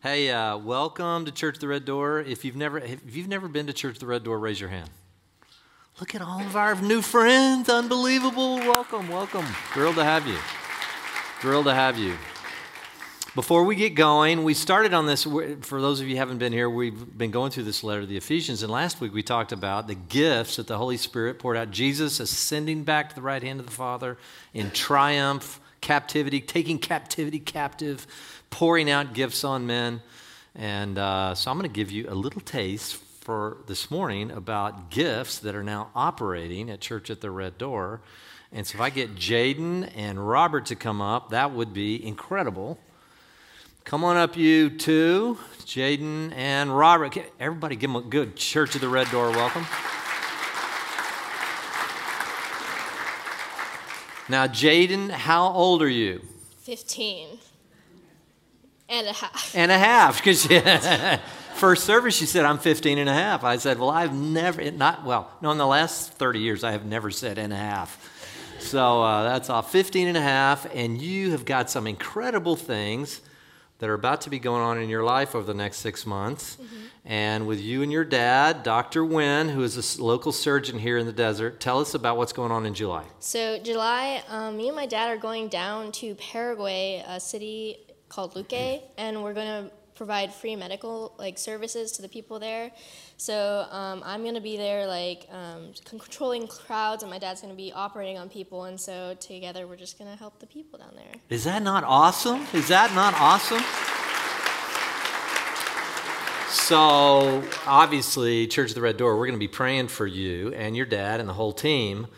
Hey, uh, welcome to Church the Red Door. If you've never if you've never been to Church the Red Door, raise your hand. Look at all of our new friends. Unbelievable. Welcome, welcome. Thrilled to have you. Thrilled to have you. Before we get going, we started on this. For those of you haven't been here, we've been going through this letter to the Ephesians. And last week we talked about the gifts that the Holy Spirit poured out. Jesus ascending back to the right hand of the Father in triumph, captivity, taking captivity captive, pouring out gifts on men. And uh, so I'm going to give you a little taste for this morning about gifts that are now operating at Church at the Red Door. And so if I get Jaden and Robert to come up, that would be incredible. Come on up, you two, Jaden and Robert. Everybody give them a good Church of the Red Door welcome. Now, Jaden, how old are you? 15 and a half. And a half, because first service she said, I'm 15 and a half. I said, well, I've never, not, well, no, in the last 30 years, I have never said and a half. So uh, that's off 15 and a half, and you have got some incredible things that are about to be going on in your life over the next six months. Mm-hmm. And with you and your dad, Dr. Wynn, who is a local surgeon here in the desert, tell us about what's going on in July. So, July, um, me and my dad are going down to Paraguay, a city called Luque, and we're going to provide free medical like services to the people there. So um, I'm gonna be there like um, controlling crowds, and my dad's gonna be operating on people, and so together we're just gonna help the people down there. Is that not awesome? Is that not awesome? So obviously, Church of the Red Door, we're gonna be praying for you and your dad and the whole team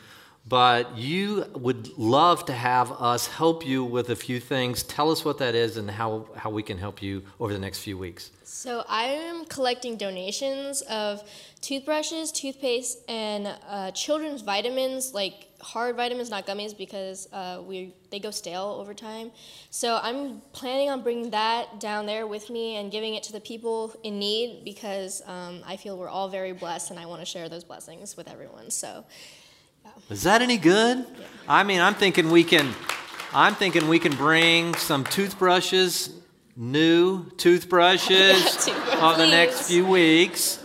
but you would love to have us help you with a few things. Tell us what that is and how, how we can help you over the next few weeks. So, I am collecting donations of toothbrushes, toothpaste, and uh, children's vitamins, like hard vitamins, not gummies, because uh, we they go stale over time. So, I'm planning on bringing that down there with me and giving it to the people in need because um, I feel we're all very blessed and I want to share those blessings with everyone. So, is that any good? Yeah. I mean, I'm thinking we can I'm thinking we can bring some toothbrushes, new toothbrushes over the next few weeks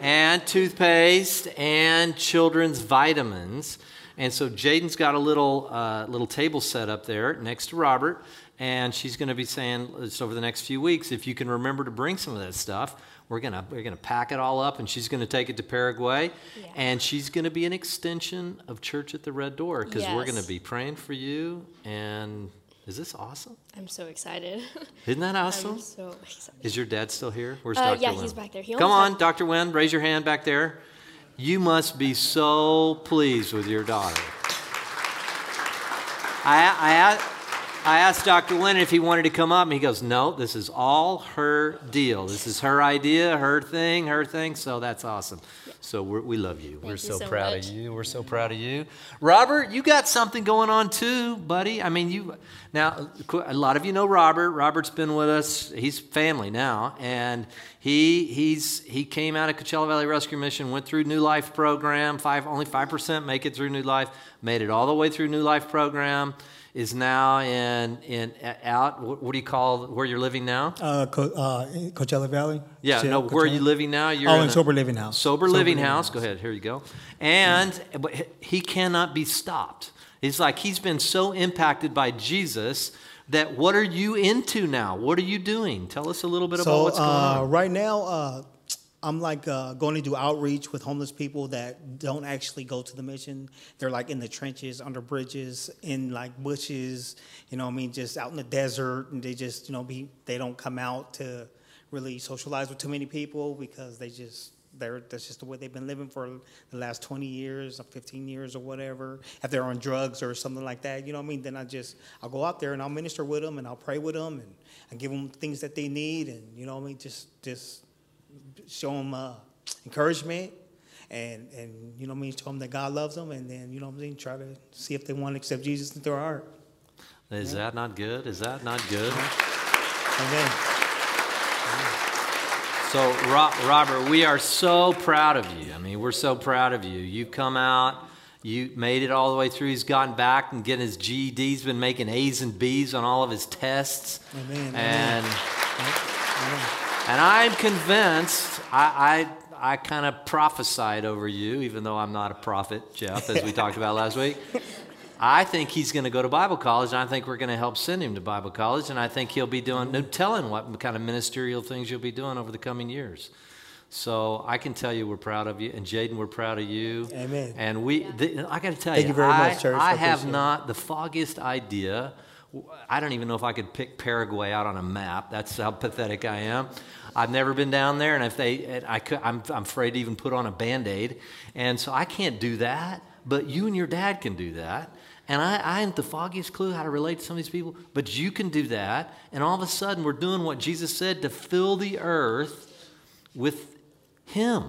and toothpaste and children's vitamins. And so Jaden's got a little uh, little table set up there next to Robert, and she's going to be saying this over the next few weeks. If you can remember to bring some of that stuff, we're gonna we're gonna pack it all up, and she's gonna take it to Paraguay, yeah. and she's gonna be an extension of Church at the Red Door because yes. we're gonna be praying for you. And is this awesome? I'm so excited. Isn't that awesome? I'm so excited. Is your dad still here? Where's uh, Dr. Yeah, he's back there. He Come on, Dr. Wynn, raise your hand back there. You must be so pleased with your daughter. I, I, I asked Dr. Lennon if he wanted to come up, and he goes, No, this is all her deal. This is her idea, her thing, her thing. So that's awesome. So we love you. Thank We're so, so proud much. of you. We're so proud of you. Robert, you got something going on too, buddy. I mean, you now a lot of you know Robert. Robert's been with us. He's family now, and he he's he came out of Coachella Valley Rescue Mission, went through New Life program. Five only five percent make it through New Life. Made it all the way through New Life program is now in in out. What, what do you call where you're living now? Uh, Co- uh, Coachella Valley. Yeah, no. Coachella. Where are you living now? You're oh, in, in sober living house. Sober, sober living, living house. house. Go ahead. Here you go. And but he cannot be stopped. He's like he's been so impacted by Jesus that what are you into now? What are you doing? Tell us a little bit so, about what's going uh, on. Right now, uh, I'm like uh, going to do outreach with homeless people that don't actually go to the mission. They're like in the trenches, under bridges, in like bushes, you know I mean, just out in the desert. And they just, you know, be, they don't come out to really socialize with too many people because they just, they're, that's just the way they've been living for the last 20 years or 15 years or whatever. If they're on drugs or something like that, you know what I mean? Then I just, I'll go out there and I'll minister with them and I'll pray with them and, and give them things that they need. And, you know what I mean? Just, just, show them uh, encouragement and and you know what I mean, show them that God loves them, and then you know what I mean, try to see if they want to accept Jesus into their heart. Is yeah. that not good? Is that not good? Amen. So, Robert, we are so proud of you. I mean, we're so proud of you. You've come out, you made it all the way through. He's gotten back and getting his GED. He's been making A's and B's on all of his tests. Amen. And Amen. And I'm convinced, I, I, I kind of prophesied over you, even though I'm not a prophet, Jeff, as we talked about last week. I think he's going to go to Bible college, and I think we're going to help send him to Bible college, and I think he'll be doing, no telling what kind of ministerial things you'll be doing over the coming years. So I can tell you we're proud of you, and Jaden, we're proud of you. Amen. And we, the, I got to tell Thank you, you very I, much, church. I I have appreciate it. not the foggiest idea. I don't even know if I could pick Paraguay out on a map. That's how pathetic I am. I've never been down there, and if they, I could, I'm, I'm afraid to even put on a band aid, and so I can't do that. But you and your dad can do that. And I, I haven't the foggiest clue how to relate to some of these people, but you can do that. And all of a sudden, we're doing what Jesus said to fill the earth with Him.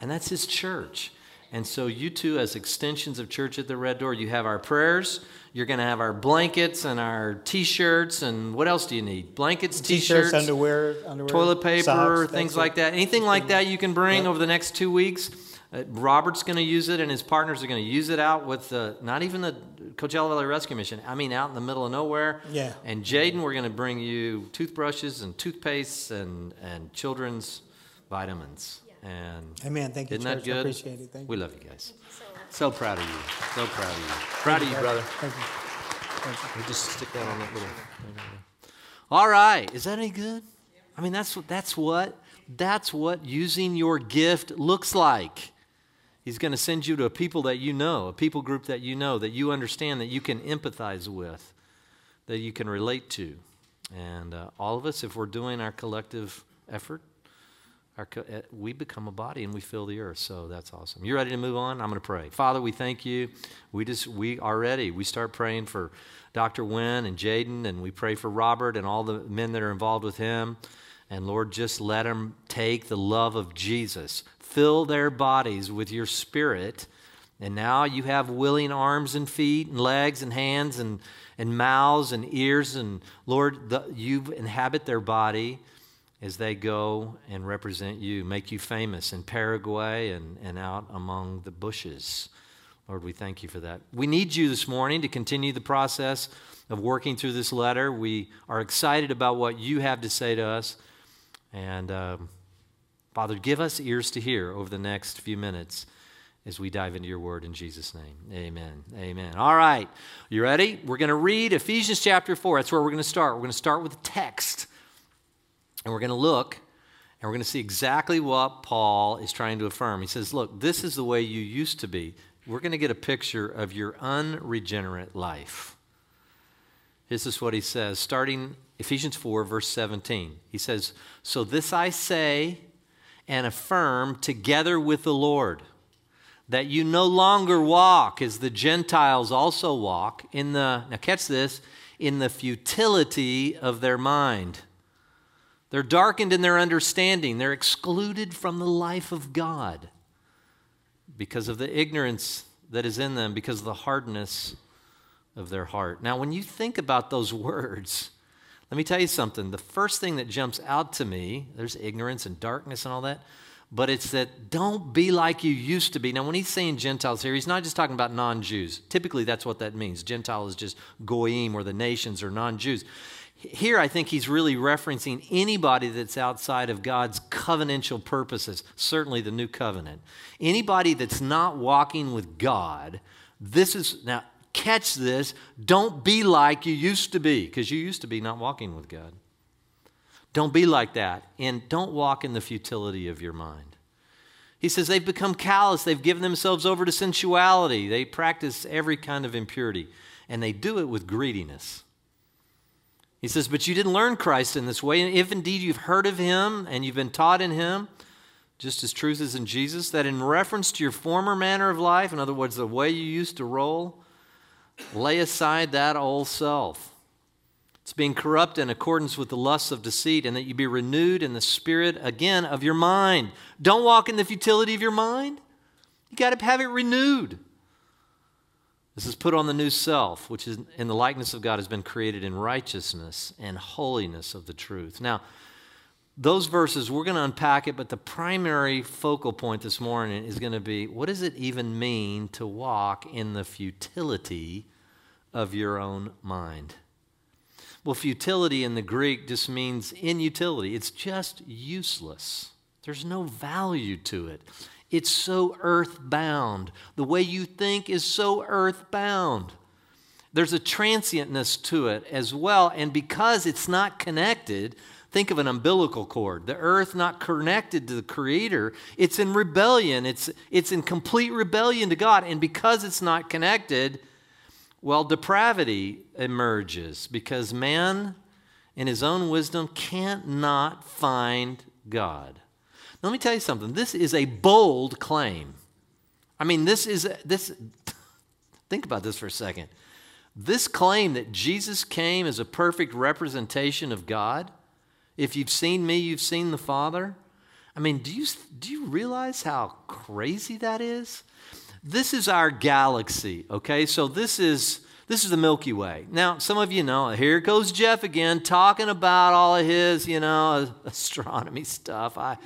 And that's His church. And so, you two, as extensions of Church at the Red Door, you have our prayers. You're going to have our blankets and our t shirts. And what else do you need? Blankets, t T-shirts, underwear, underwear, toilet paper, socks, things like that. Anything like that you can bring Yep. over the next two weeks. Uh, Robert's going to use it, and his partners are going to use it out with the, not even the Coachella Valley Rescue Mission. I mean, out in the middle of nowhere. Yeah. And Jaden, we're going to bring you toothbrushes and toothpastes and, and children's vitamins. And Amen. Thank you, isn't church. that good? I appreciate it. Thank we you. love you guys. So proud of you. So proud of you. Proud of you, brother. Thank you. We just stick that on that little. thing right there. All right, is that any good? I mean, that's what that's what that's what using your gift looks like. He's going to send you to a people that you know, a people group that you know, that you understand, that you can empathize with, that you can relate to, and uh, all of us, if we're doing our collective effort, our, uh, we become a body and we fill the earth. So that's awesome. You ready to move on? I'm going to pray. Father, we thank you. We just we are ready. We start praying for Dr. Wynn and Jaden, and we pray for Robert and all the men that are involved with him. And Lord, just let them take the love of Jesus, fill their bodies with your Spirit. And now you have willing arms and feet and legs and hands and, and mouths and ears. And Lord, the, you inhabit their body as they go and represent you, make you famous in Paraguay and, and out among the bushes. Lord, we thank you for that. We need you this morning to continue the process of working through this letter. We are excited about what you have to say to us. And um, Father, give us ears to hear over the next few minutes as we dive into your word in Jesus' name. Amen. Amen. All right. You ready? We're going to read Ephesians chapter 4. That's where we're going to start. We're going to start with the text. And we're going to look and we're going to see exactly what Paul is trying to affirm. He says, Look, this is the way you used to be. We're going to get a picture of your unregenerate life. This is what he says, starting Ephesians 4, verse 17. He says, So this I say and affirm together with the Lord, that you no longer walk as the Gentiles also walk, in the, now catch this, in the futility of their mind. They're darkened in their understanding. They're excluded from the life of God because of the ignorance that is in them, because of the hardness of their heart. Now, when you think about those words, let me tell you something. The first thing that jumps out to me, there's ignorance and darkness and all that, but it's that don't be like you used to be. Now, when he's saying Gentiles here, he's not just talking about non Jews. Typically, that's what that means. Gentile is just goyim or the nations or non Jews. Here, I think he's really referencing anybody that's outside of God's covenantal purposes, certainly the new covenant. Anybody that's not walking with God, this is, now catch this, don't be like you used to be, because you used to be not walking with God. Don't be like that, and don't walk in the futility of your mind. He says they've become callous, they've given themselves over to sensuality, they practice every kind of impurity, and they do it with greediness. He says, But you didn't learn Christ in this way. And if indeed you've heard of him and you've been taught in him, just as truth is in Jesus, that in reference to your former manner of life, in other words, the way you used to roll, lay aside that old self. It's being corrupt in accordance with the lusts of deceit, and that you be renewed in the spirit again of your mind. Don't walk in the futility of your mind. You got to have it renewed. This is put on the new self, which is in the likeness of God has been created in righteousness and holiness of the truth. Now, those verses, we're going to unpack it, but the primary focal point this morning is going to be what does it even mean to walk in the futility of your own mind? Well, futility in the Greek just means inutility. It's just useless. There's no value to it. It's so earthbound. The way you think is so earthbound. There's a transientness to it as well. And because it's not connected, think of an umbilical cord. The earth not connected to the Creator, it's in rebellion. It's, it's in complete rebellion to God. And because it's not connected, well, depravity emerges because man, in his own wisdom, can't not find God. Let me tell you something. This is a bold claim. I mean, this is this. Think about this for a second. This claim that Jesus came as a perfect representation of God, if you've seen me, you've seen the Father. I mean, do you, do you realize how crazy that is? This is our galaxy, okay? So this is this is the Milky Way. Now, some of you know, here goes Jeff again talking about all of his, you know, astronomy stuff. I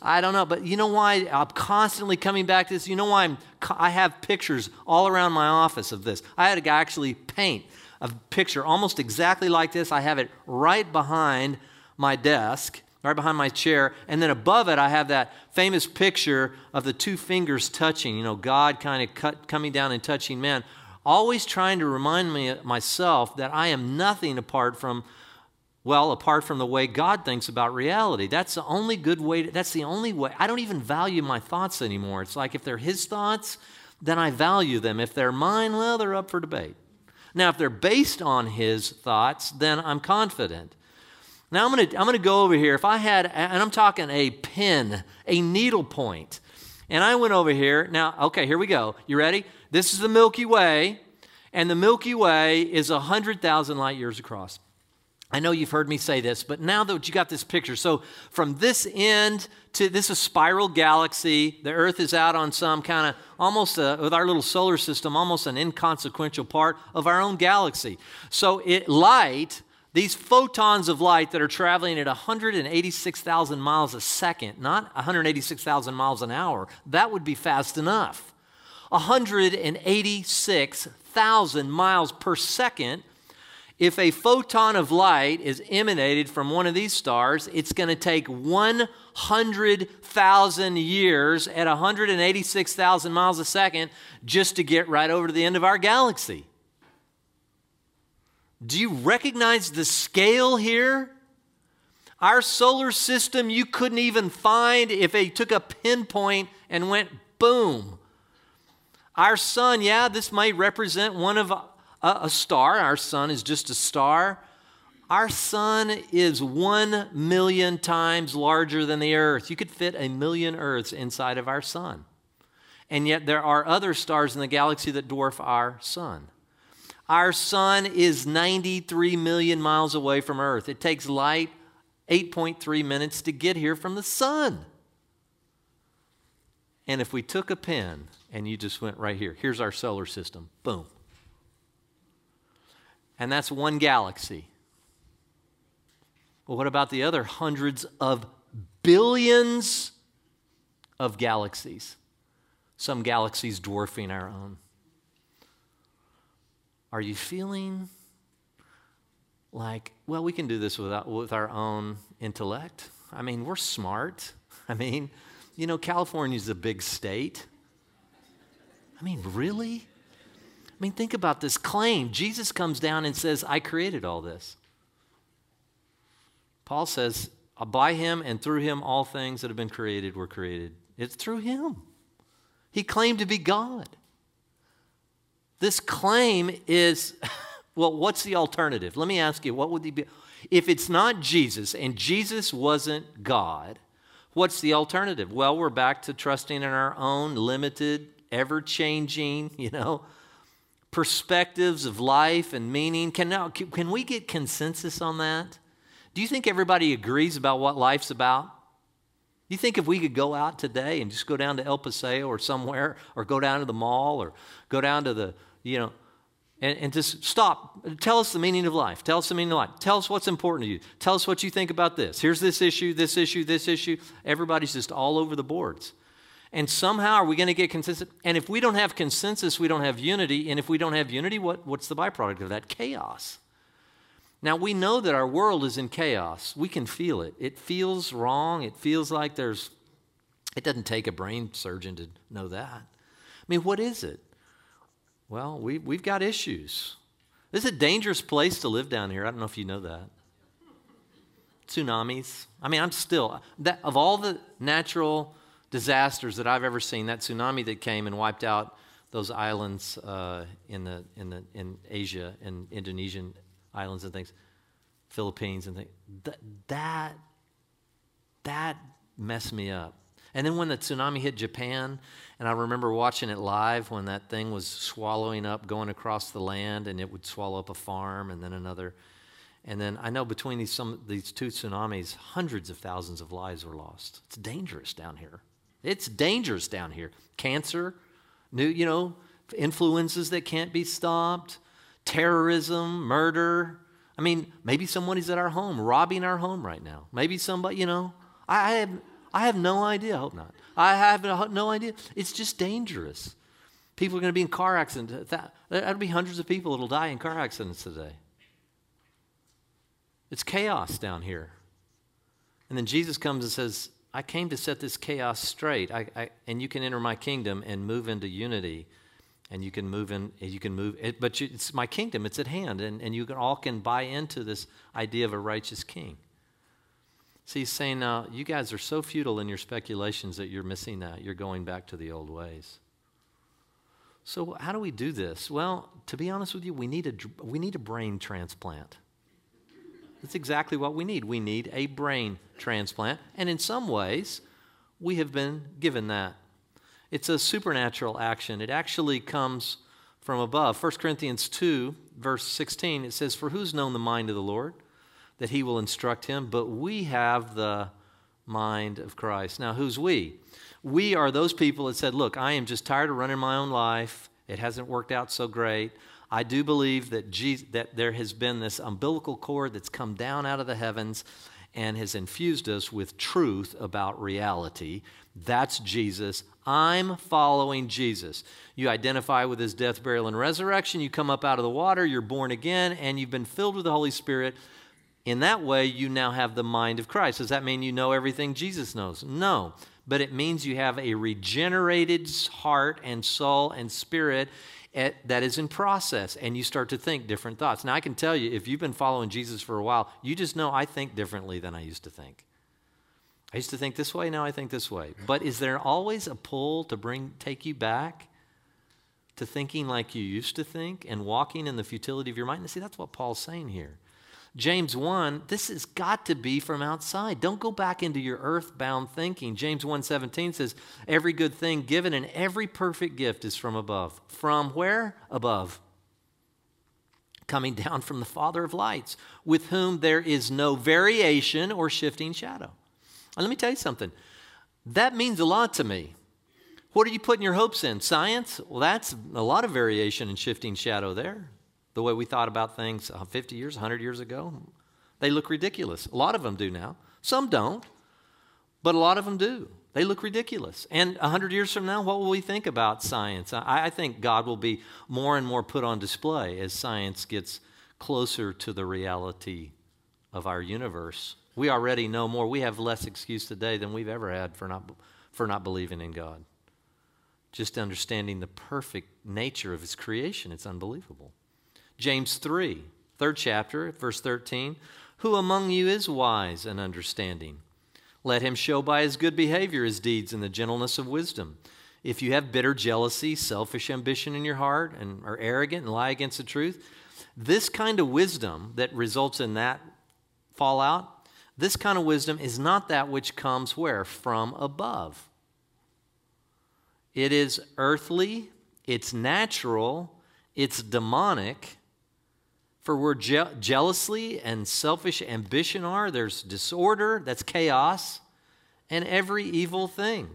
I don't know, but you know why I'm constantly coming back to this? You know why I'm, I have pictures all around my office of this? I had to actually paint a picture almost exactly like this. I have it right behind my desk, right behind my chair, and then above it, I have that famous picture of the two fingers touching, you know, God kind of coming down and touching man. Always trying to remind me myself that I am nothing apart from well, apart from the way God thinks about reality. That's the only good way, to, that's the only way. I don't even value my thoughts anymore. It's like if they're His thoughts, then I value them. If they're mine, well, they're up for debate. Now, if they're based on His thoughts, then I'm confident. Now, I'm going to I'm going to go over here. If I had, and I'm talking a pin, a needle point, and I went over here. Now, okay, here we go. You ready? This is the Milky Way, and the Milky Way is 100,000 light years across. I know you've heard me say this, but now that you got this picture, so from this end to this is spiral galaxy. The Earth is out on some kind of almost a, with our little solar system, almost an inconsequential part of our own galaxy. So it light, these photons of light that are traveling at 186,000 miles a second, not 186,000 miles an hour, that would be fast enough. 186,000 miles per second if a photon of light is emanated from one of these stars, it's going to take 100,000 years at 186,000 miles a second just to get right over to the end of our galaxy. Do you recognize the scale here? Our solar system, you couldn't even find if they took a pinpoint and went boom. Our sun, yeah, this might represent one of a, a star. Our sun is just a star. Our sun is one million times larger than the earth. You could fit a million earths inside of our sun. And yet there are other stars in the galaxy that dwarf our sun. Our sun is 93 million miles away from Earth. It takes light 8.3 minutes to get here from the sun. And if we took a pen and you just went right here, here's our solar system, boom, and that's one galaxy. Well, what about the other hundreds of billions of galaxies? Some galaxies dwarfing our own. Are you feeling like, well, we can do this without, with our own intellect? I mean, we're smart. I mean, you know, California's a big state. I mean, really? I mean, think about this claim. Jesus comes down and says, I created all this. Paul says, uh, by him and through him, all things that have been created were created. It's through him. He claimed to be God. This claim is, well, what's the alternative? Let me ask you, what would he be? If it's not Jesus and Jesus wasn't God, what's the alternative? Well, we're back to trusting in our own limited, ever changing, you know, perspectives of life and meaning. Can, now, can we get consensus on that? Do you think everybody agrees about what life's about? You think if we could go out today and just go down to El Paseo or somewhere, or go down to the mall, or go down to the, you know, and, and just stop. Tell us the meaning of life. Tell us the meaning of life. Tell us what's important to you. Tell us what you think about this. Here's this issue, this issue, this issue. Everybody's just all over the boards. And somehow are we going to get consensus? And if we don't have consensus, we don't have unity. And if we don't have unity, what, what's the byproduct of that? Chaos. Now, we know that our world is in chaos. We can feel it. It feels wrong. It feels like there's, it doesn't take a brain surgeon to know that. I mean, what is it? Well, we, we've got issues. This is a dangerous place to live down here. I don't know if you know that. Tsunamis. I mean, I'm still, that, of all the natural disasters that I've ever seen, that tsunami that came and wiped out those islands uh, in, the, in, the, in Asia and Indonesian islands and things, Philippines and things, that, that, that messed me up. And then when the tsunami hit Japan, and I remember watching it live when that thing was swallowing up, going across the land, and it would swallow up a farm and then another. And then I know between these, some, these two tsunamis, hundreds of thousands of lives were lost. It's dangerous down here. It's dangerous down here. Cancer, new, you know, influences that can't be stopped, terrorism, murder. I mean, maybe somebody's at our home, robbing our home right now. Maybe somebody, you know, I have, I have no idea. I hope not. I have no idea. It's just dangerous. People are going to be in car accidents. That'll be hundreds of people that'll die in car accidents today. It's chaos down here. And then Jesus comes and says, I came to set this chaos straight, I, I, and you can enter my kingdom and move into unity, and you can move in. You can move, but you, it's my kingdom; it's at hand, and, and you can, all can buy into this idea of a righteous king. See, he's saying now, you guys are so futile in your speculations that you're missing that. You're going back to the old ways. So, how do we do this? Well, to be honest with you, we need a, we need a brain transplant. That's exactly what we need. We need a brain transplant. And in some ways, we have been given that. It's a supernatural action. It actually comes from above. 1 Corinthians 2, verse 16, it says, For who's known the mind of the Lord? That he will instruct him, but we have the mind of Christ. Now, who's we? We are those people that said, Look, I am just tired of running my own life. It hasn't worked out so great. I do believe that, Jesus, that there has been this umbilical cord that's come down out of the heavens and has infused us with truth about reality. That's Jesus. I'm following Jesus. You identify with his death, burial, and resurrection. You come up out of the water, you're born again, and you've been filled with the Holy Spirit. In that way, you now have the mind of Christ. Does that mean you know everything Jesus knows? No. But it means you have a regenerated heart and soul and spirit at, that is in process and you start to think different thoughts. Now, I can tell you, if you've been following Jesus for a while, you just know I think differently than I used to think. I used to think this way, now I think this way. But is there always a pull to bring take you back to thinking like you used to think and walking in the futility of your mind? And see, that's what Paul's saying here. James 1, this has got to be from outside. Don't go back into your earthbound thinking. James 1:17 says, "Every good thing given and every perfect gift is from above." From where? Above. Coming down from the Father of lights, with whom there is no variation or shifting shadow. And let me tell you something. That means a lot to me. What are you putting your hopes in? Science? Well, that's a lot of variation and shifting shadow there the way we thought about things uh, 50 years, 100 years ago. They look ridiculous. A lot of them do now. Some don't, but a lot of them do. They look ridiculous. And 100 years from now, what will we think about science? I, I think God will be more and more put on display as science gets closer to the reality of our universe. We already know more. We have less excuse today than we've ever had for not, for not believing in God. Just understanding the perfect nature of His creation, it's unbelievable. James 3, third chapter, verse 13. Who among you is wise and understanding? Let him show by his good behavior his deeds in the gentleness of wisdom. If you have bitter jealousy, selfish ambition in your heart, and are arrogant and lie against the truth, this kind of wisdom that results in that fallout, this kind of wisdom is not that which comes where? From above. It is earthly, it's natural, it's demonic, for where je- jealousy and selfish ambition are, there's disorder, that's chaos, and every evil thing.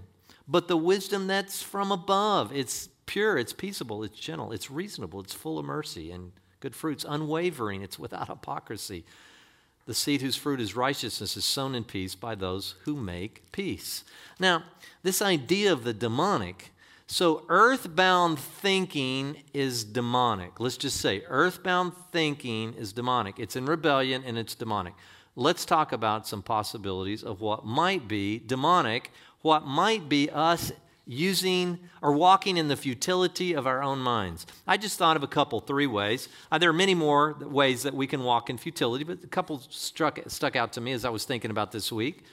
But the wisdom that's from above, it's pure, it's peaceable, it's gentle, it's reasonable, it's full of mercy and good fruits, unwavering, it's without hypocrisy. The seed whose fruit is righteousness is sown in peace by those who make peace. Now, this idea of the demonic So, earthbound thinking is demonic. Let's just say earthbound thinking is demonic. It's in rebellion and it's demonic. Let's talk about some possibilities of what might be demonic, what might be us using or walking in the futility of our own minds. I just thought of a couple, three ways. Uh, there are many more ways that we can walk in futility, but a couple struck, stuck out to me as I was thinking about this week.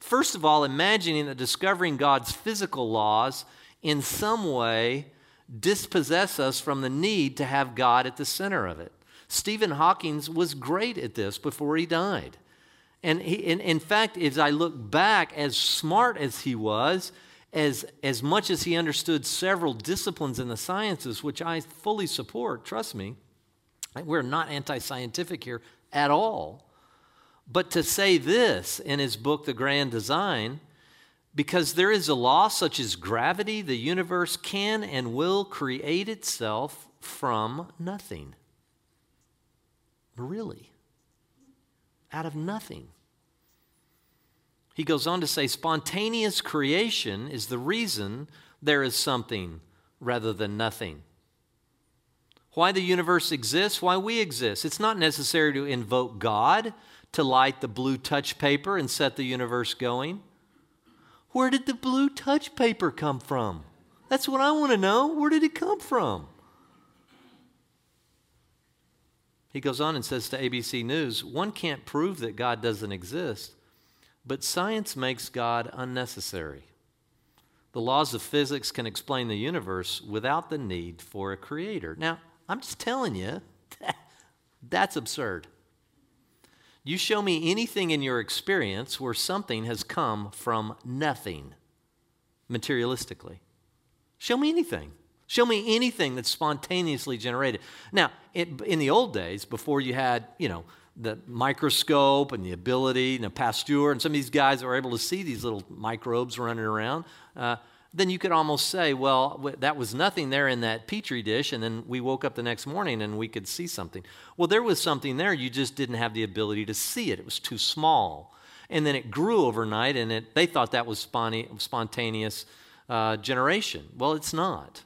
First of all, imagining that discovering God's physical laws in some way dispossess us from the need to have God at the center of it. Stephen Hawking was great at this before he died. And he, in, fact, as I look back, as smart as he was, as, as much as he understood several disciplines in the sciences, which I fully support, trust me, we're not anti scientific here at all. But to say this in his book, The Grand Design, because there is a law such as gravity, the universe can and will create itself from nothing. Really. Out of nothing. He goes on to say spontaneous creation is the reason there is something rather than nothing. Why the universe exists, why we exist. It's not necessary to invoke God to light the blue touch paper and set the universe going. Where did the blue touch paper come from? That's what I want to know. Where did it come from? He goes on and says to ABC News one can't prove that God doesn't exist, but science makes God unnecessary. The laws of physics can explain the universe without the need for a creator. Now, I'm just telling you, that's absurd. You show me anything in your experience where something has come from nothing materialistically. Show me anything. Show me anything that's spontaneously generated. Now, it, in the old days, before you had, you know, the microscope and the ability, and Pasteur, and some of these guys were able to see these little microbes running around, uh, then you could almost say, well, that was nothing there in that petri dish, and then we woke up the next morning and we could see something. Well, there was something there, you just didn't have the ability to see it. It was too small. And then it grew overnight, and it, they thought that was spontaneous uh, generation. Well, it's not.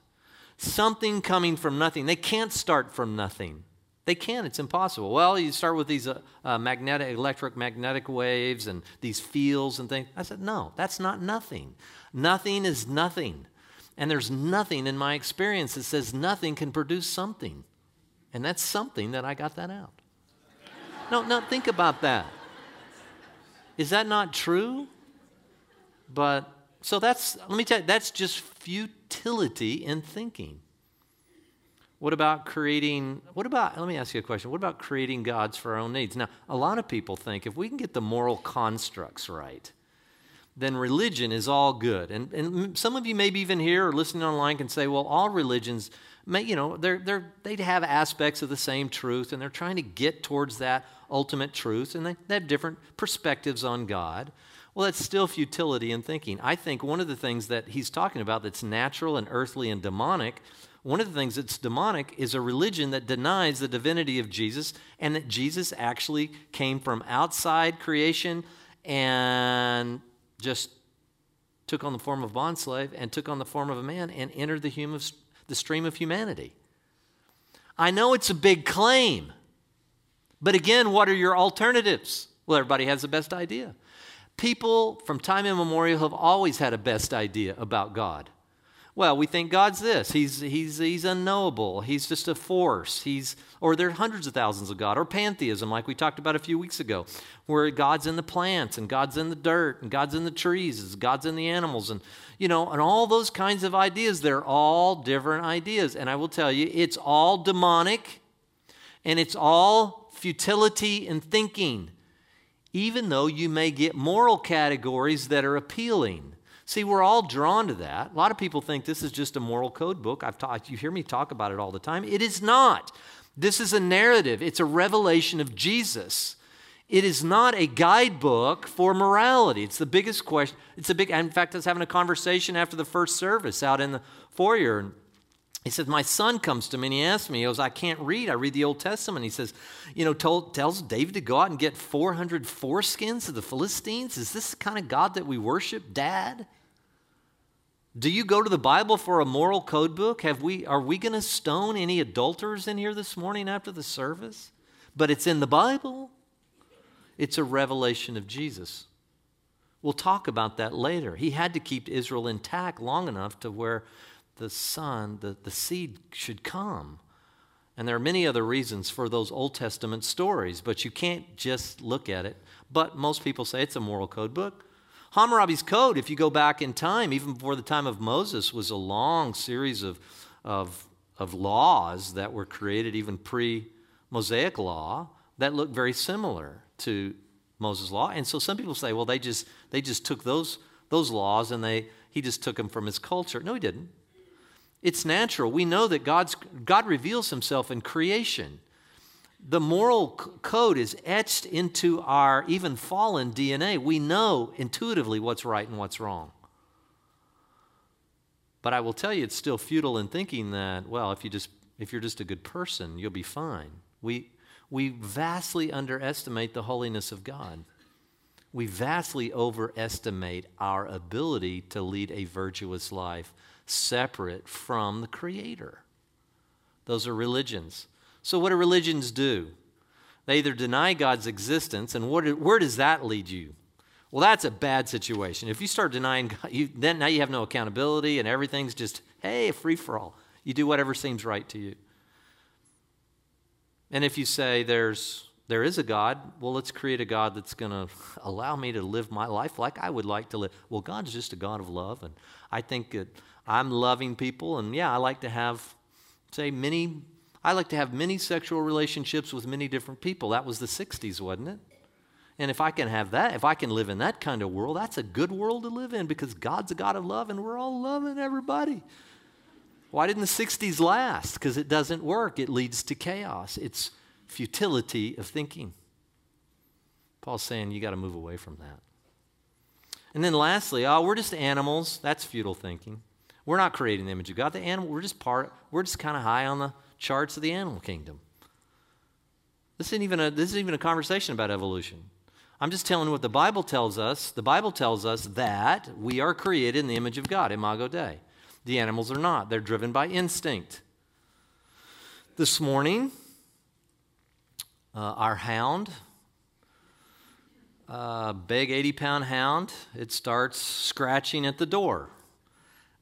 Something coming from nothing. They can't start from nothing. They can, it's impossible. Well, you start with these uh, uh, magnetic, electric magnetic waves and these fields and things. I said, no, that's not nothing. Nothing is nothing. And there's nothing in my experience that says nothing can produce something. And that's something that I got that out. no, no, think about that. Is that not true? But so that's, let me tell you, that's just futility in thinking. What about creating, what about, let me ask you a question. What about creating gods for our own needs? Now, a lot of people think if we can get the moral constructs right, then religion is all good. And, and some of you maybe even here or listening online can say, well, all religions, may, you know, they're, they're, they have aspects of the same truth and they're trying to get towards that ultimate truth and they, they have different perspectives on God. Well, that's still futility in thinking. I think one of the things that he's talking about that's natural and earthly and demonic, one of the things that's demonic is a religion that denies the divinity of Jesus and that Jesus actually came from outside creation and just took on the form of bondslave and took on the form of a man and entered the, human, the stream of humanity. I know it's a big claim, but again, what are your alternatives? Well, everybody has the best idea. People from time immemorial have always had a best idea about God. Well, we think God's this. He's, he's, he's unknowable. He's just a force. He's, or there are hundreds of thousands of God. Or pantheism, like we talked about a few weeks ago, where God's in the plants and God's in the dirt and God's in the trees, and God's in the animals. And, you know, and all those kinds of ideas, they're all different ideas. And I will tell you, it's all demonic and it's all futility in thinking, even though you may get moral categories that are appealing. See, we're all drawn to that. A lot of people think this is just a moral code book. I've talked, you hear me talk about it all the time. It is not. This is a narrative, it's a revelation of Jesus. It is not a guidebook for morality. It's the biggest question. It's a big, in fact, I was having a conversation after the first service out in the foyer. And he says, My son comes to me and he asks me, He goes, I can't read. I read the Old Testament. He says, You know, told, tells David to go out and get 400 foreskins of the Philistines. Is this the kind of God that we worship, Dad? Do you go to the Bible for a moral code book? Have we, are we going to stone any adulterers in here this morning after the service? But it's in the Bible. It's a revelation of Jesus. We'll talk about that later. He had to keep Israel intact long enough to where the son, the, the seed should come. And there are many other reasons for those Old Testament stories, but you can't just look at it. But most people say it's a moral code book. Hammurabi's code, if you go back in time, even before the time of Moses, was a long series of, of, of laws that were created, even pre Mosaic law, that looked very similar to Moses' law. And so some people say, well, they just, they just took those, those laws and they, he just took them from his culture. No, he didn't. It's natural. We know that God's, God reveals himself in creation. The moral code is etched into our even fallen DNA. We know intuitively what's right and what's wrong. But I will tell you, it's still futile in thinking that, well, if, you just, if you're just a good person, you'll be fine. We, we vastly underestimate the holiness of God. We vastly overestimate our ability to lead a virtuous life separate from the Creator. Those are religions. So, what do religions do? They either deny God's existence, and what, where does that lead you? Well, that's a bad situation. If you start denying God, you, then now you have no accountability, and everything's just, hey, free for all. You do whatever seems right to you. And if you say there's there is a God, well, let's create a God that's going to allow me to live my life like I would like to live. Well, God's just a God of love, and I think that I'm loving people, and yeah, I like to have, say, many. I like to have many sexual relationships with many different people. That was the 60s, wasn't it? And if I can have that, if I can live in that kind of world, that's a good world to live in because God's a God of love and we're all loving everybody. Why didn't the 60s last? Because it doesn't work. It leads to chaos. It's futility of thinking. Paul's saying you got to move away from that. And then lastly, oh, we're just animals. That's futile thinking. We're not creating the image of God. The animal, we're just part, we're just kind of high on the charts of the animal kingdom. This isn't even a, this isn't even a conversation about evolution. I'm just telling what the Bible tells us. The Bible tells us that we are created in the image of God, Imago Dei. The animals are not, they're driven by instinct. This morning, uh, our hound, a big 80 pound hound, it starts scratching at the door,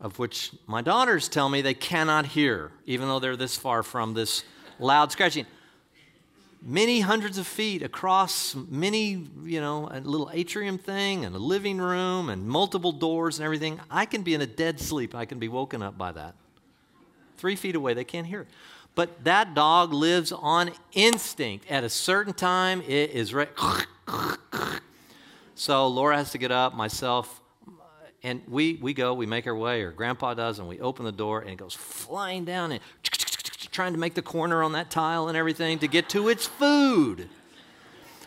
of which my daughters tell me they cannot hear, even though they're this far from this loud scratching. Many hundreds of feet across many, you know, a little atrium thing and a living room and multiple doors and everything. I can be in a dead sleep. I can be woken up by that. Three feet away, they can't hear it. But that dog lives on instinct. At a certain time, it is right. so Laura has to get up, myself, and we, we go, we make our way, or Grandpa does, and we open the door, and it goes flying down and trying to make the corner on that tile and everything to get to its food.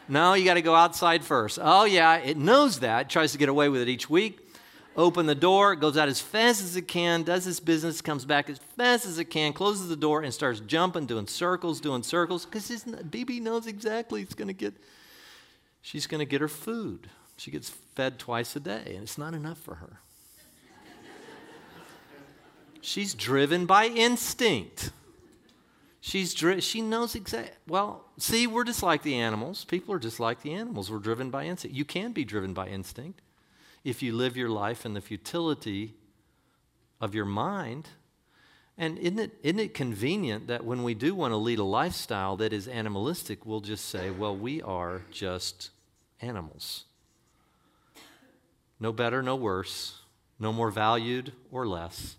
No, you got to go outside first. Oh, yeah, it knows that, it tries to get away with it each week open the door, goes out as fast as it can, does its business, comes back as fast as it can, closes the door, and starts jumping, doing circles, doing circles, because BB knows exactly it's going to get, she's going to get her food. She gets fed twice a day, and it's not enough for her. she's driven by instinct. She's dri- she knows exactly. Well, see, we're just like the animals. People are just like the animals. We're driven by instinct. You can be driven by instinct if you live your life in the futility of your mind. And isn't it, isn't it convenient that when we do want to lead a lifestyle that is animalistic, we'll just say, well, we are just animals. No better, no worse, no more valued or less.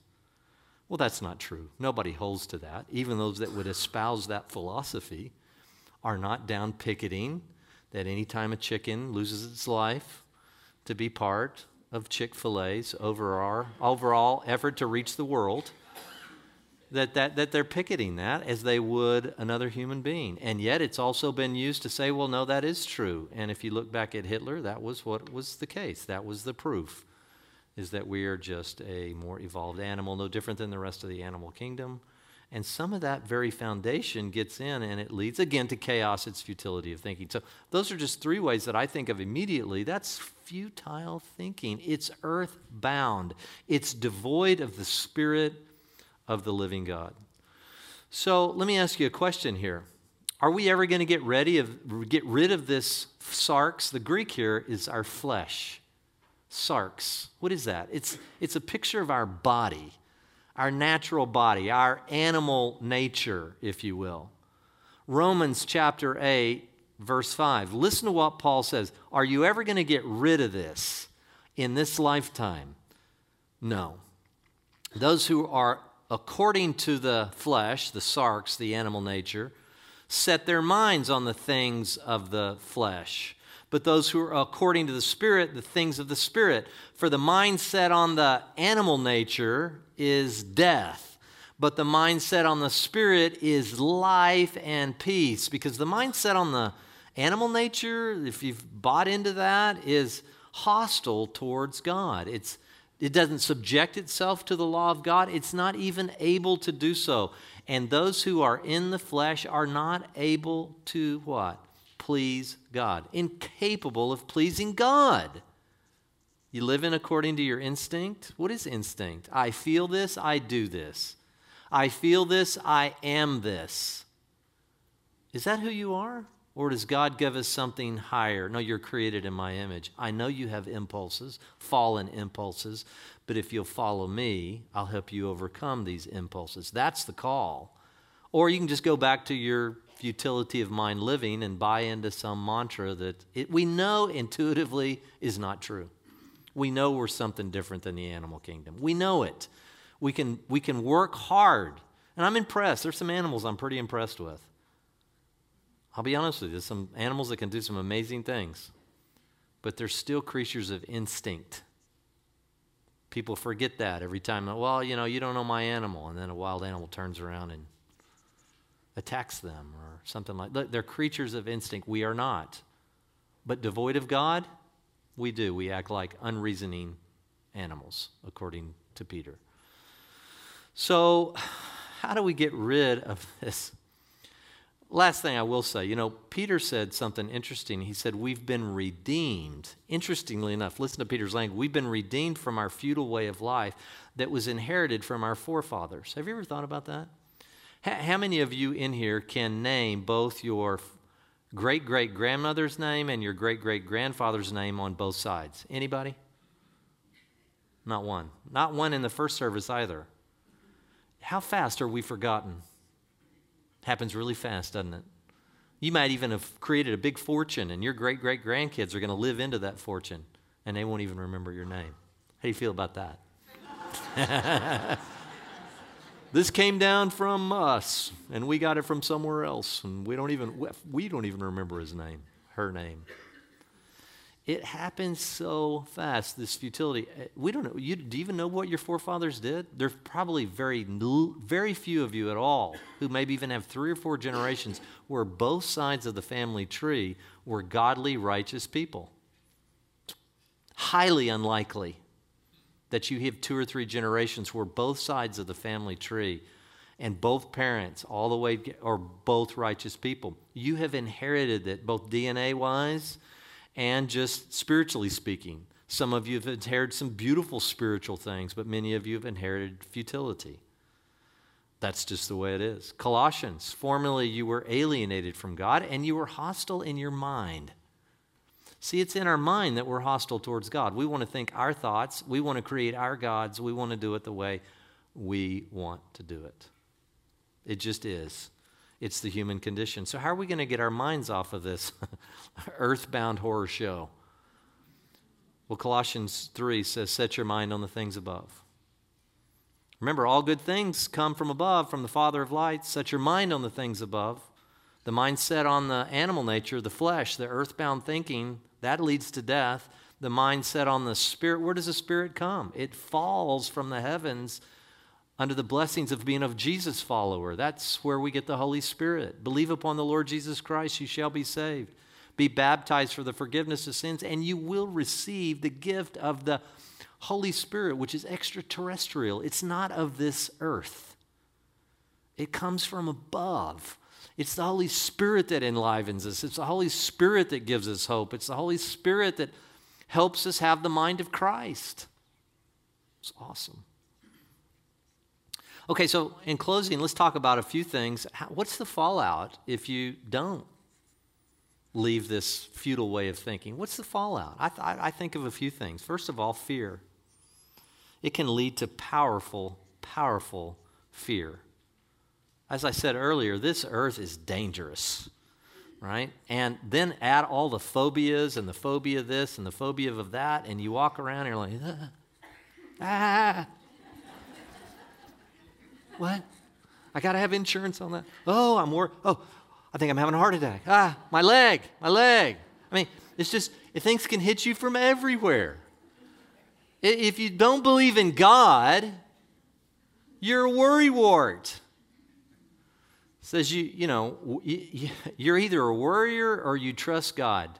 Well, that's not true. Nobody holds to that. Even those that would espouse that philosophy are not down picketing that anytime a chicken loses its life, to be part of Chick fil A's overall, overall effort to reach the world, that, that, that they're picketing that as they would another human being. And yet it's also been used to say, well, no, that is true. And if you look back at Hitler, that was what was the case. That was the proof, is that we are just a more evolved animal, no different than the rest of the animal kingdom. And some of that very foundation gets in and it leads again to chaos, its futility of thinking. So, those are just three ways that I think of immediately. That's futile thinking. It's earthbound, it's devoid of the spirit of the living God. So, let me ask you a question here. Are we ever going to get ready of get rid of this sarx? The Greek here is our flesh. Sarx. What is that? It's it's a picture of our body our natural body, our animal nature, if you will. Romans chapter 8, verse 5. Listen to what Paul says. Are you ever going to get rid of this in this lifetime? No. Those who are according to the flesh, the sarx, the animal nature, set their minds on the things of the flesh but those who are according to the Spirit, the things of the Spirit. For the mindset on the animal nature is death, but the mindset on the Spirit is life and peace. Because the mindset on the animal nature, if you've bought into that, is hostile towards God. It's it doesn't subject itself to the law of God. It's not even able to do so. And those who are in the flesh are not able to what? please God, incapable of pleasing God. You live in according to your instinct. What is instinct? I feel this, I do this. I feel this, I am this. Is that who you are? Or does God give us something higher? No, you're created in my image. I know you have impulses, fallen impulses, but if you'll follow me, I'll help you overcome these impulses. That's the call. Or you can just go back to your futility of mind living and buy into some mantra that it, we know intuitively is not true. We know we're something different than the animal kingdom. We know it. We can, we can work hard. And I'm impressed. There's some animals I'm pretty impressed with. I'll be honest with you, there's some animals that can do some amazing things, but they're still creatures of instinct. People forget that every time. Well, you know, you don't know my animal. And then a wild animal turns around and attacks them or something like that. They're creatures of instinct. We are not. But devoid of God, we do. We act like unreasoning animals, according to Peter. So, how do we get rid of this? Last thing I will say, you know, Peter said something interesting. He said, We've been redeemed. Interestingly enough, listen to Peter's language. We've been redeemed from our futile way of life that was inherited from our forefathers. Have you ever thought about that? How many of you in here can name both your great great grandmother's name and your great great grandfather's name on both sides? Anybody? Not one. Not one in the first service either. How fast are we forgotten? Happens really fast, doesn't it? You might even have created a big fortune, and your great great grandkids are going to live into that fortune, and they won't even remember your name. How do you feel about that? This came down from us, and we got it from somewhere else, and we don't even we don't even remember his name, her name. It happens so fast. This futility. Eh, we don't know. You, do you even know what your forefathers did? There's probably very very few of you at all who maybe even have three or four generations where both sides of the family tree were godly, righteous people. Highly unlikely that you have two or three generations where both sides of the family tree and both parents, all the way, are both righteous people. You have inherited it, both DNA wise and just spiritually speaking. Some of you have inherited some beautiful spiritual things, but many of you have inherited futility. That's just the way it is. Colossians, formerly you were alienated from God and you were hostile in your mind. See, it's in our mind that we're hostile towards God. We want to think our thoughts, we want to create our gods, we want to do it the way we want to do it. It just is. It's the human condition. So, how are we going to get our minds off of this earthbound horror show? Well, Colossians 3 says, Set your mind on the things above. Remember, all good things come from above, from the Father of lights. Set your mind on the things above. The mindset on the animal nature, the flesh, the earthbound thinking, that leads to death. The mindset on the spirit, where does the spirit come? It falls from the heavens under the blessings of being of Jesus follower. That's where we get the Holy Spirit. Believe upon the Lord Jesus Christ, you shall be saved. Be baptized for the forgiveness of sins, and you will receive the gift of the Holy Spirit, which is extraterrestrial. It's not of this earth. It comes from above. It's the Holy Spirit that enlivens us. It's the Holy Spirit that gives us hope. It's the Holy Spirit that helps us have the mind of Christ. It's awesome. Okay, so in closing, let's talk about a few things. What's the fallout if you don't leave this futile way of thinking? What's the fallout? I, th- I think of a few things. First of all, fear. It can lead to powerful, powerful fear. As I said earlier, this earth is dangerous, right? And then add all the phobias and the phobia of this and the phobia of that, and you walk around and you're like, ah, ah. What? I got to have insurance on that. Oh, I'm worried. Oh, I think I'm having a heart attack. Ah, my leg, my leg. I mean, it's just, things can hit you from everywhere. If you don't believe in God, you're a worrywart. Says you, you know, you're either a worrier or you trust God.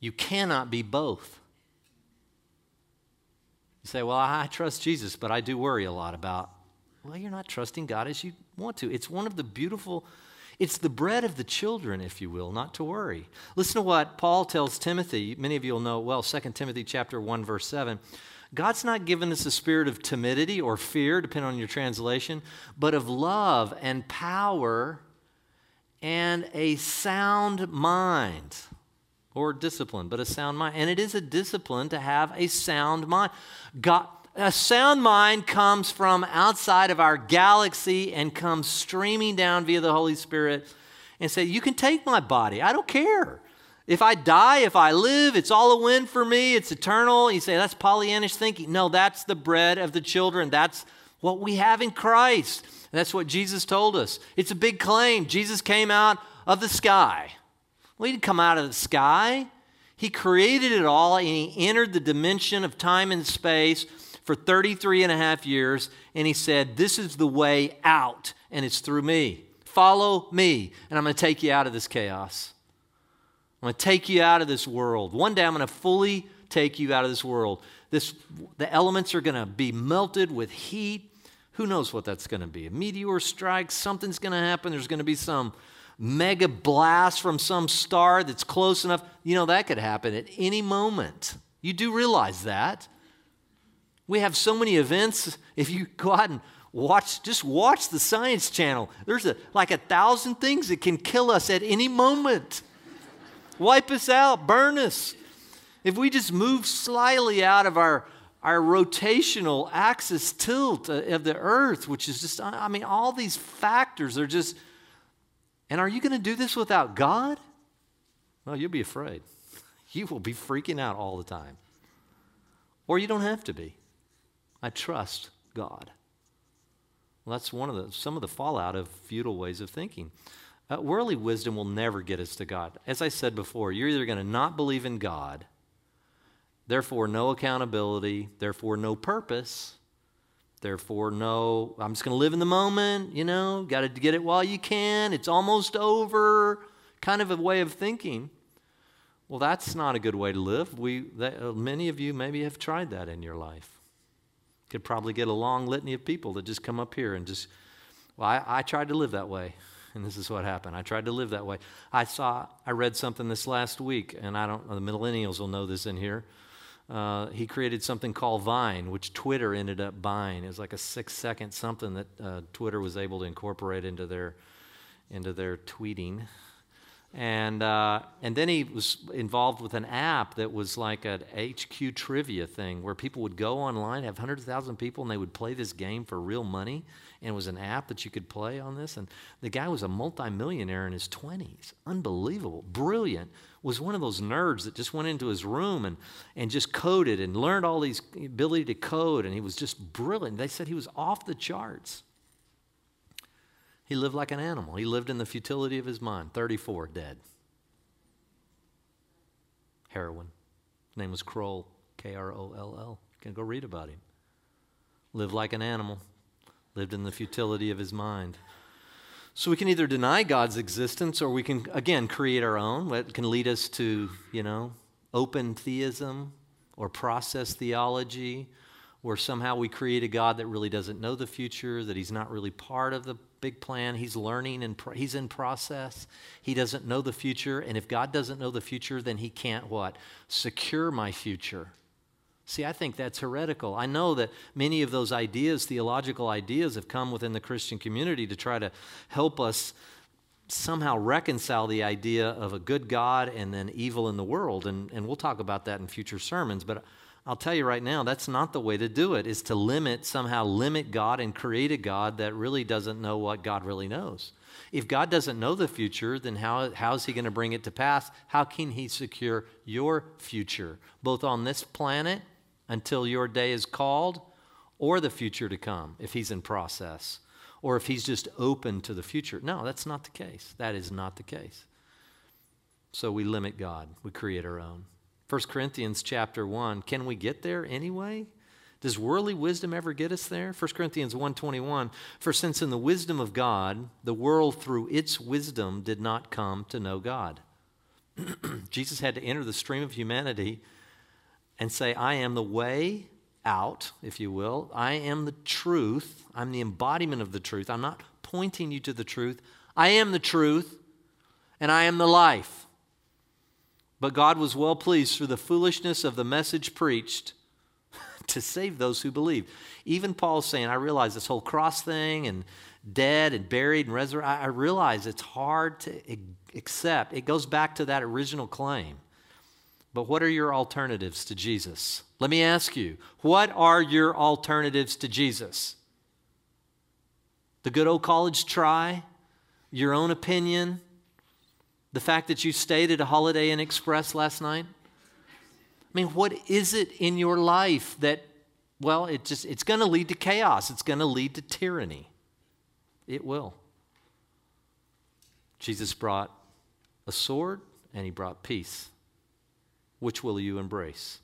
You cannot be both. You say, well, I trust Jesus, but I do worry a lot about. Well, you're not trusting God as you want to. It's one of the beautiful it's the bread of the children, if you will, not to worry. Listen to what Paul tells Timothy. Many of you will know well, 2 Timothy chapter 1, verse 7. God's not given us a spirit of timidity or fear, depending on your translation, but of love and power and a sound mind or discipline, but a sound mind. And it is a discipline to have a sound mind. God, a sound mind comes from outside of our galaxy and comes streaming down via the Holy Spirit and say, You can take my body. I don't care. If I die, if I live, it's all a win for me. It's eternal. You say, That's Pollyannish thinking. No, that's the bread of the children. That's what we have in Christ. And That's what Jesus told us. It's a big claim. Jesus came out of the sky. Well, he didn't come out of the sky. He created it all and he entered the dimension of time and space for 33 and a half years, and he said, This is the way out, and it's through me. Follow me, and I'm going to take you out of this chaos. I'm going to take you out of this world. One day I'm going to fully take you out of this world. This, the elements are going to be melted with heat. Who knows what that's going to be? A meteor strike, something's going to happen. There's going to be some mega blast from some star that's close enough. You know, that could happen at any moment. You do realize that. We have so many events. If you go out and watch, just watch the Science Channel. There's a, like a thousand things that can kill us at any moment. Wipe us out, burn us. If we just move slightly out of our, our rotational axis tilt uh, of the earth, which is just, I mean, all these factors are just, and are you going to do this without God? Well, you'll be afraid. You will be freaking out all the time. Or you don't have to be. I trust God. Well, that's one of the some of the fallout of futile ways of thinking. Uh, worldly wisdom will never get us to God. As I said before, you're either going to not believe in God, therefore no accountability, therefore no purpose, therefore no, I'm just going to live in the moment, you know, got to get it while you can, it's almost over, kind of a way of thinking. Well, that's not a good way to live. We, that, uh, many of you maybe have tried that in your life. Could probably get a long litany of people that just come up here and just, well, I, I tried to live that way. And this is what happened. I tried to live that way. I saw, I read something this last week, and I don't, the millennials will know this in here. Uh, he created something called Vine, which Twitter ended up buying. It was like a six second something that uh, Twitter was able to incorporate into their, into their tweeting. And, uh, and then he was involved with an app that was like an HQ trivia thing where people would go online, have hundreds of thousands of people, and they would play this game for real money. And it was an app that you could play on this. And the guy was a multimillionaire in his 20s. Unbelievable. Brilliant. Was one of those nerds that just went into his room and, and just coded and learned all these ability to code. And he was just brilliant. They said he was off the charts. He lived like an animal. He lived in the futility of his mind. 34, dead. Heroin. His name was Kroll, K R O L L. You can go read about him. Lived like an animal, lived in the futility of his mind. So we can either deny God's existence or we can, again, create our own. That can lead us to, you know, open theism or process theology, where somehow we create a God that really doesn't know the future, that he's not really part of the big plan. He's learning and pro- he's in process. He doesn't know the future. And if God doesn't know the future, then he can't what? Secure my future. See, I think that's heretical. I know that many of those ideas, theological ideas, have come within the Christian community to try to help us somehow reconcile the idea of a good God and then evil in the world. And, and we'll talk about that in future sermons. But I'll tell you right now, that's not the way to do it, is to limit, somehow limit God and create a God that really doesn't know what God really knows. If God doesn't know the future, then how, how is He going to bring it to pass? How can He secure your future, both on this planet until your day is called, or the future to come if He's in process? or if he's just open to the future. No, that's not the case. That is not the case. So we limit God, we create our own. 1 Corinthians chapter 1, can we get there anyway? Does worldly wisdom ever get us there? 1 Corinthians 1:21 For since in the wisdom of God the world through its wisdom did not come to know God. Jesus had to enter the stream of humanity and say, I am the way, out, if you will. I am the truth. I'm the embodiment of the truth. I'm not pointing you to the truth. I am the truth, and I am the life. But God was well pleased through the foolishness of the message preached to save those who believe. Even Paul's saying, I realize this whole cross thing and dead and buried and resurrected, I realize it's hard to accept. It goes back to that original claim. But what are your alternatives to Jesus? Let me ask you, what are your alternatives to Jesus? The good old college try? Your own opinion? The fact that you stayed at a Holiday Inn Express last night? I mean, what is it in your life that, well, it just, it's going to lead to chaos. It's going to lead to tyranny. It will. Jesus brought a sword and he brought peace. Which will you embrace?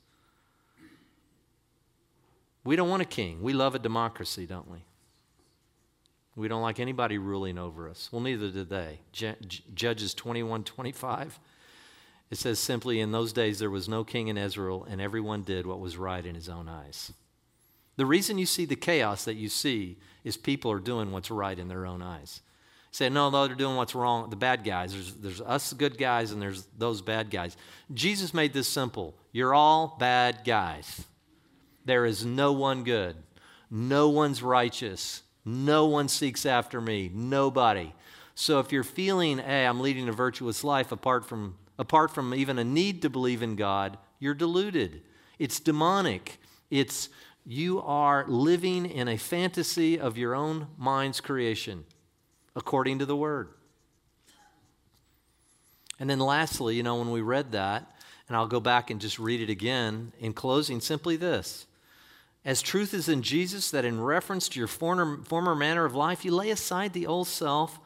We don't want a king. We love a democracy, don't we? We don't like anybody ruling over us. Well, neither did they. Judges 21 25. It says simply, In those days there was no king in Israel, and everyone did what was right in his own eyes. The reason you see the chaos that you see is people are doing what's right in their own eyes say, no, no, they're doing what's wrong, the bad guys. There's, there's us good guys and there's those bad guys. Jesus made this simple. You're all bad guys. There is no one good. No one's righteous. No one seeks after me. Nobody. So if you're feeling, hey, I'm leading a virtuous life apart from, apart from even a need to believe in God, you're deluded. It's demonic. It's you are living in a fantasy of your own mind's creation according to the word. And then lastly, you know, when we read that, and I'll go back and just read it again in closing, simply this. As truth is in Jesus, that in reference to your former, former manner of life, you lay aside the old self,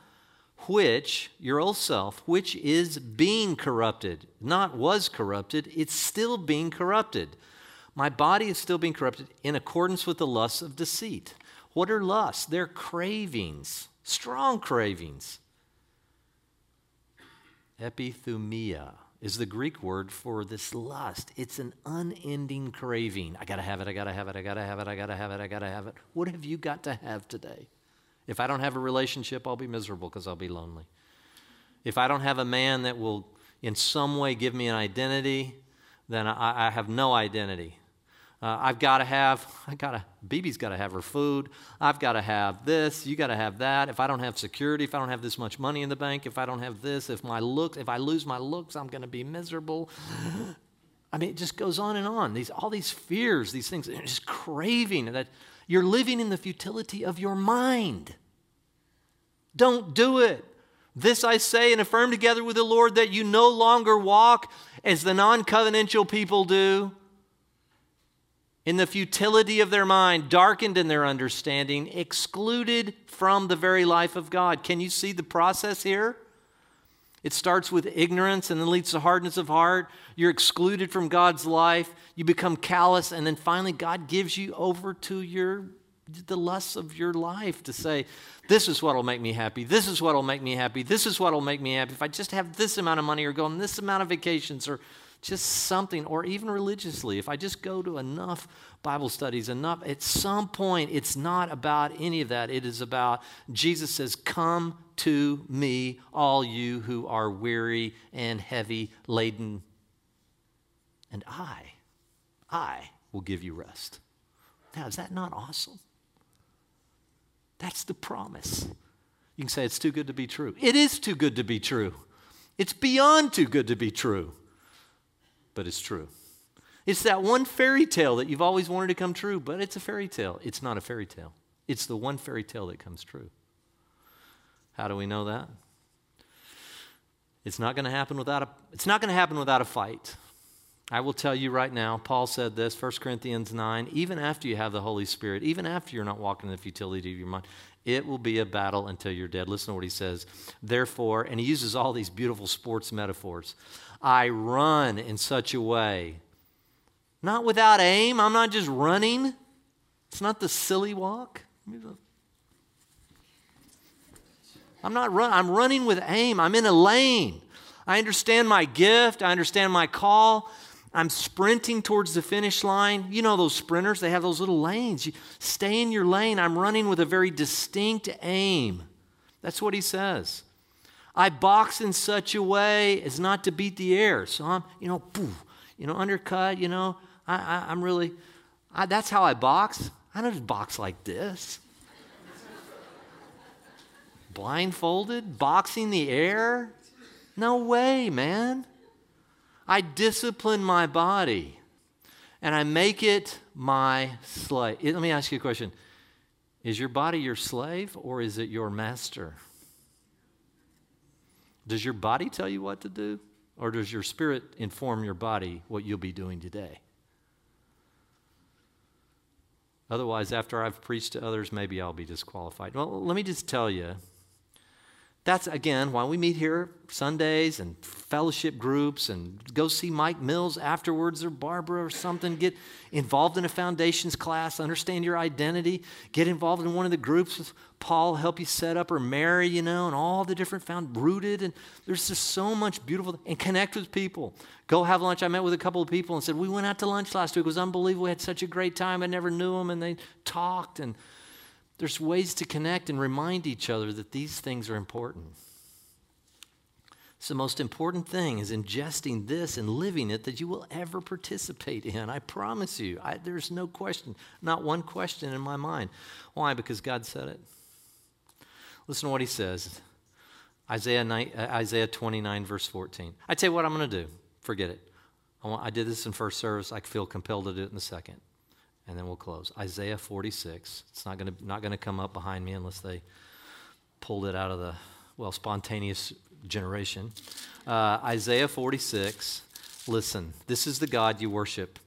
which, your old self, which is being corrupted, not was corrupted, it's still being corrupted. My body is still being corrupted in accordance with the lusts of deceit. What are lusts? They're cravings strong cravings. Epithumia is the Greek word for this lust. It's an unending craving. I gotta have it, I gotta have it, I gotta have it, I gotta have it, I gotta have it. What have you got to have today? If I don't have a relationship, I'll be miserable because I'll be lonely. If I don't have a man that will in some way give me an identity, then I, I have no identity. Uh, I've got to have, I got to, BB's got to have her food. I've got to have this. You got to have that. If I don't have security, if I don't have this much money in the bank, if I don't have this, if my looks, if I lose my looks, I'm going to be miserable. I mean, it just goes on and on. These, all these fears, these things, just craving that you're living in the futility of your mind. Don't do it. This I say and affirm together with the Lord that you no longer walk as the non covenantal people do in the futility of their mind, darkened in their understanding, excluded from the very life of God. Can you see the process here? It starts with ignorance and then leads to hardness of heart. You're excluded from God's life. You become callous, and then finally, God gives you over to your the lusts of your life to say, This is what will make me happy. This is what will make me happy. This is what will make me happy. If I just have this amount of money or go on this amount of vacations or Just something, or even religiously, if I just go to enough Bible studies, enough, at some point, it's not about any of that. It is about, Jesus says, Come to me, all you who are weary and heavy laden, and I, I will give you rest. Now, is that not awesome? That's the promise. You can say it's too good to be true. It is too good to be true. It's beyond too good to be true, but it's true. It's that one fairy tale that you've always wanted to come true, but it's a fairy tale. It's not a fairy tale. It's the one fairy tale that comes true. How do we know that? It's not going to happen without a it's not going to happen without a fight. I will tell you right now, Paul said this, 1 Corinthians 9, even after you have the Holy Spirit, even after you're not walking in the futility of your mind, it will be a battle until you're dead. Listen to what he says. Therefore, and he uses all these beautiful sports metaphors. I run in such a way, not without aim. I'm not just running. It's not the silly walk. I'm not run. I'm running with aim. I'm in a lane. I understand my gift. I understand my call. I'm sprinting towards the finish line. You know those sprinters, they have those little lanes. You stay in your lane. I'm running with a very distinct aim. That's what he says. I box in such a way as not to beat the air. So I'm, you know, poof, you know, undercut, you know. I, am really, I, that's how I box. I don't just box like this. Blindfolded, boxing the air? No way, man. I discipline my body and I make it my slave. Let me ask you a question Is your body your slave or is it your master? Does your body tell you what to do or does your spirit inform your body what you'll be doing today? Otherwise, after I've preached to others, maybe I'll be disqualified. Well, let me just tell you that's again why we meet here Sundays and fellowship groups and go see Mike Mills afterwards or Barbara or something. Get involved in a foundations class, understand your identity, get involved in one of the groups with Paul, help you set up or Mary, you know, and all the different found rooted. And there's just so much beautiful and connect with people. Go have lunch. I met with a couple of people and said, We went out to lunch last week. It was unbelievable. We had such a great time. I never knew them. And they talked and there's ways to connect and remind each other that these things are important. It's the most important thing is ingesting this and living it that you will ever participate in. I promise you. I, there's no question, not one question in my mind. Why? Because God said it. Listen to what he says Isaiah, 9, uh, Isaiah 29, verse 14. I tell you what I'm going to do. Forget it. I, want, I did this in first service. I feel compelled to do it in the second and then we'll close. Isaiah 46. It's not going to not going to come up behind me unless they pulled it out of the well spontaneous generation. Uh, Isaiah 46. Listen, this is the God you worship.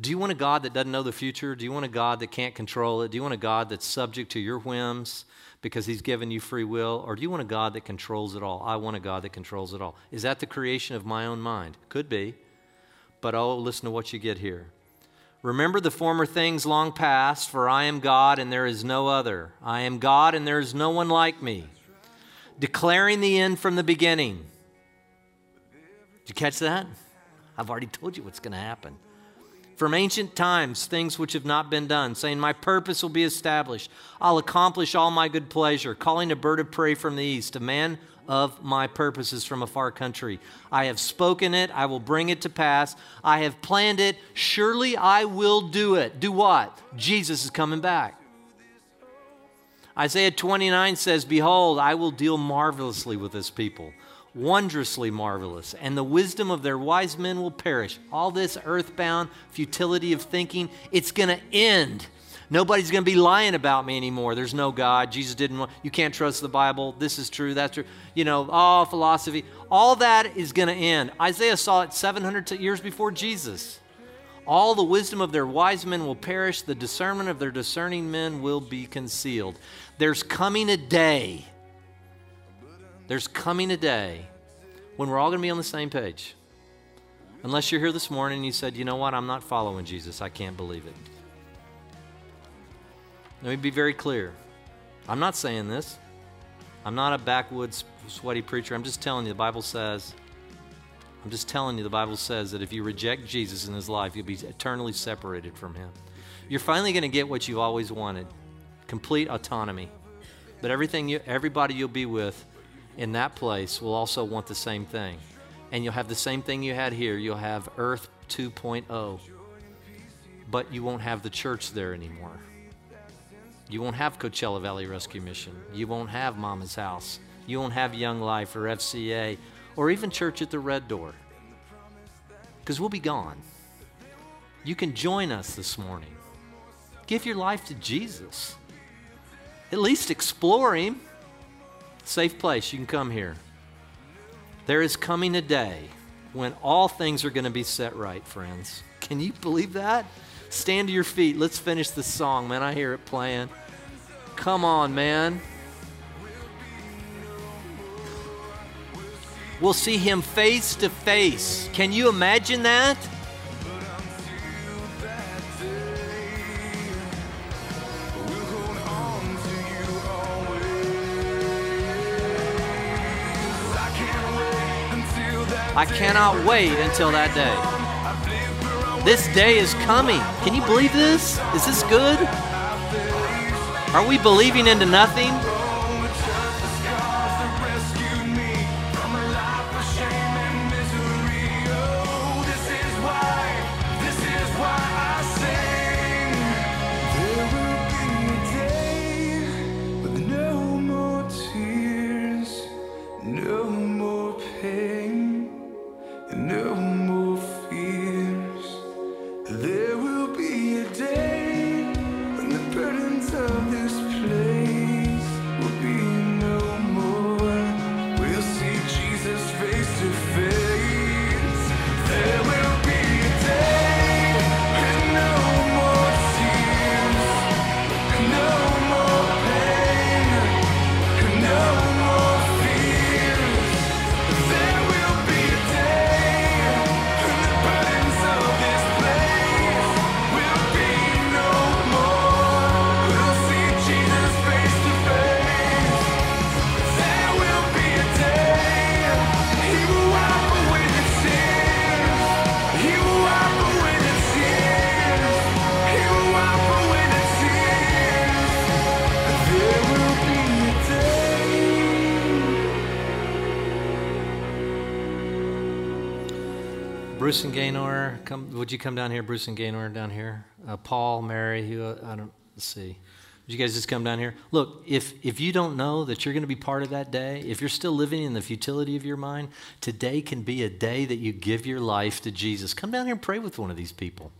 Do you want a God that doesn't know the future? Do you want a God that can't control it? Do you want a God that's subject to your whims because He's given you free will? Or do you want a God that controls it all? I want a God that controls it all. Is that the creation of my own mind? Could be. But oh, listen to what you get here. Remember the former things long past, for I am God and there is no other. I am God and there is no one like me. Declaring the end from the beginning. Did you catch that? I've already told you what's going to happen. From ancient times, things which have not been done, saying, My purpose will be established. I'll accomplish all my good pleasure, calling a bird of prey from the east, a man of my purposes from a far country. I have spoken it, I will bring it to pass. I have planned it, surely I will do it. Do what? Jesus is coming back. Isaiah 29 says, Behold, I will deal marvelously with this people, wondrously marvelous, and the wisdom of their wise men will perish. All this earthbound futility of thinking, it's going to end Nobody's going to be lying about me anymore. There's no God. Jesus didn't want, you can't trust the Bible. This is true. That's true. You know, all philosophy. All that is going to end. Isaiah saw it 700 years before Jesus. All the wisdom of their wise men will perish, the discernment of their discerning men will be concealed. There's coming a day. There's coming a day when we're all going to be on the same page. Unless you're here this morning and you said, you know what, I'm not following Jesus. I can't believe it. Let me be very clear. I'm not saying this. I'm not a backwoods sweaty preacher. I'm just telling you the Bible says I'm just telling you, the Bible says that if you reject Jesus in his life, you'll be eternally separated from him. You're finally going to get what you've always wanted complete autonomy. But everything you, everybody you'll be with in that place will also want the same thing. And you'll have the same thing you had here. You'll have Earth 2.0. But you won't have the church there anymore. You won't have Coachella Valley Rescue Mission. You won't have Mama's House. You won't have Young Life or FCA or even Church at the Red Door. Because we'll be gone. You can join us this morning. Give your life to Jesus. At least explore Him. Safe place. You can come here. There is coming a day when all things are going to be set right, friends. Can you believe that? Stand to your feet. Let's finish this song, man. I hear it playing. Come on, man. We'll see him face to face. Can you imagine that? I cannot wait until that day. This day is coming. Can you believe this? Is this good? Are we believing into nothing? Come. Would you come down here, Bruce and Gaynor, down here? Uh, Paul, Mary, who uh, I don't let's see. Would you guys just come down here? Look, if if you don't know that you're going to be part of that day, if you're still living in the futility of your mind, today can be a day that you give your life to Jesus. Come down here and pray with one of these people.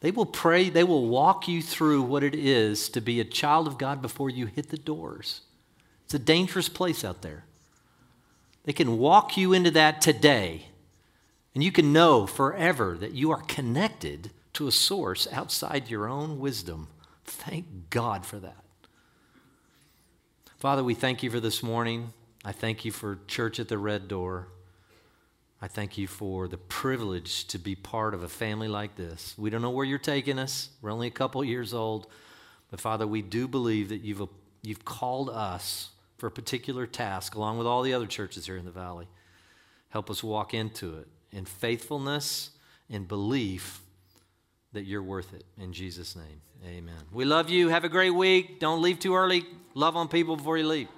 They will pray. They will walk you through what it is to be a child of God before you hit the doors. It's a dangerous place out there. They can walk you into that today and you can know forever that you are connected to a source outside your own wisdom. Thank God for that. Father, we thank you for this morning. I thank you for Church at the Red Door. I thank you for the privilege to be part of a family like this. We don't know where you're taking us. We're only a couple years old. But Father, we do believe that you've, you've called us for a particular task, along with all the other churches here in the valley. Help us walk into it in faithfulness and belief that you're worth it. In Jesus' name, amen. We love you. Have a great week. Don't leave too early. Love on people before you leave.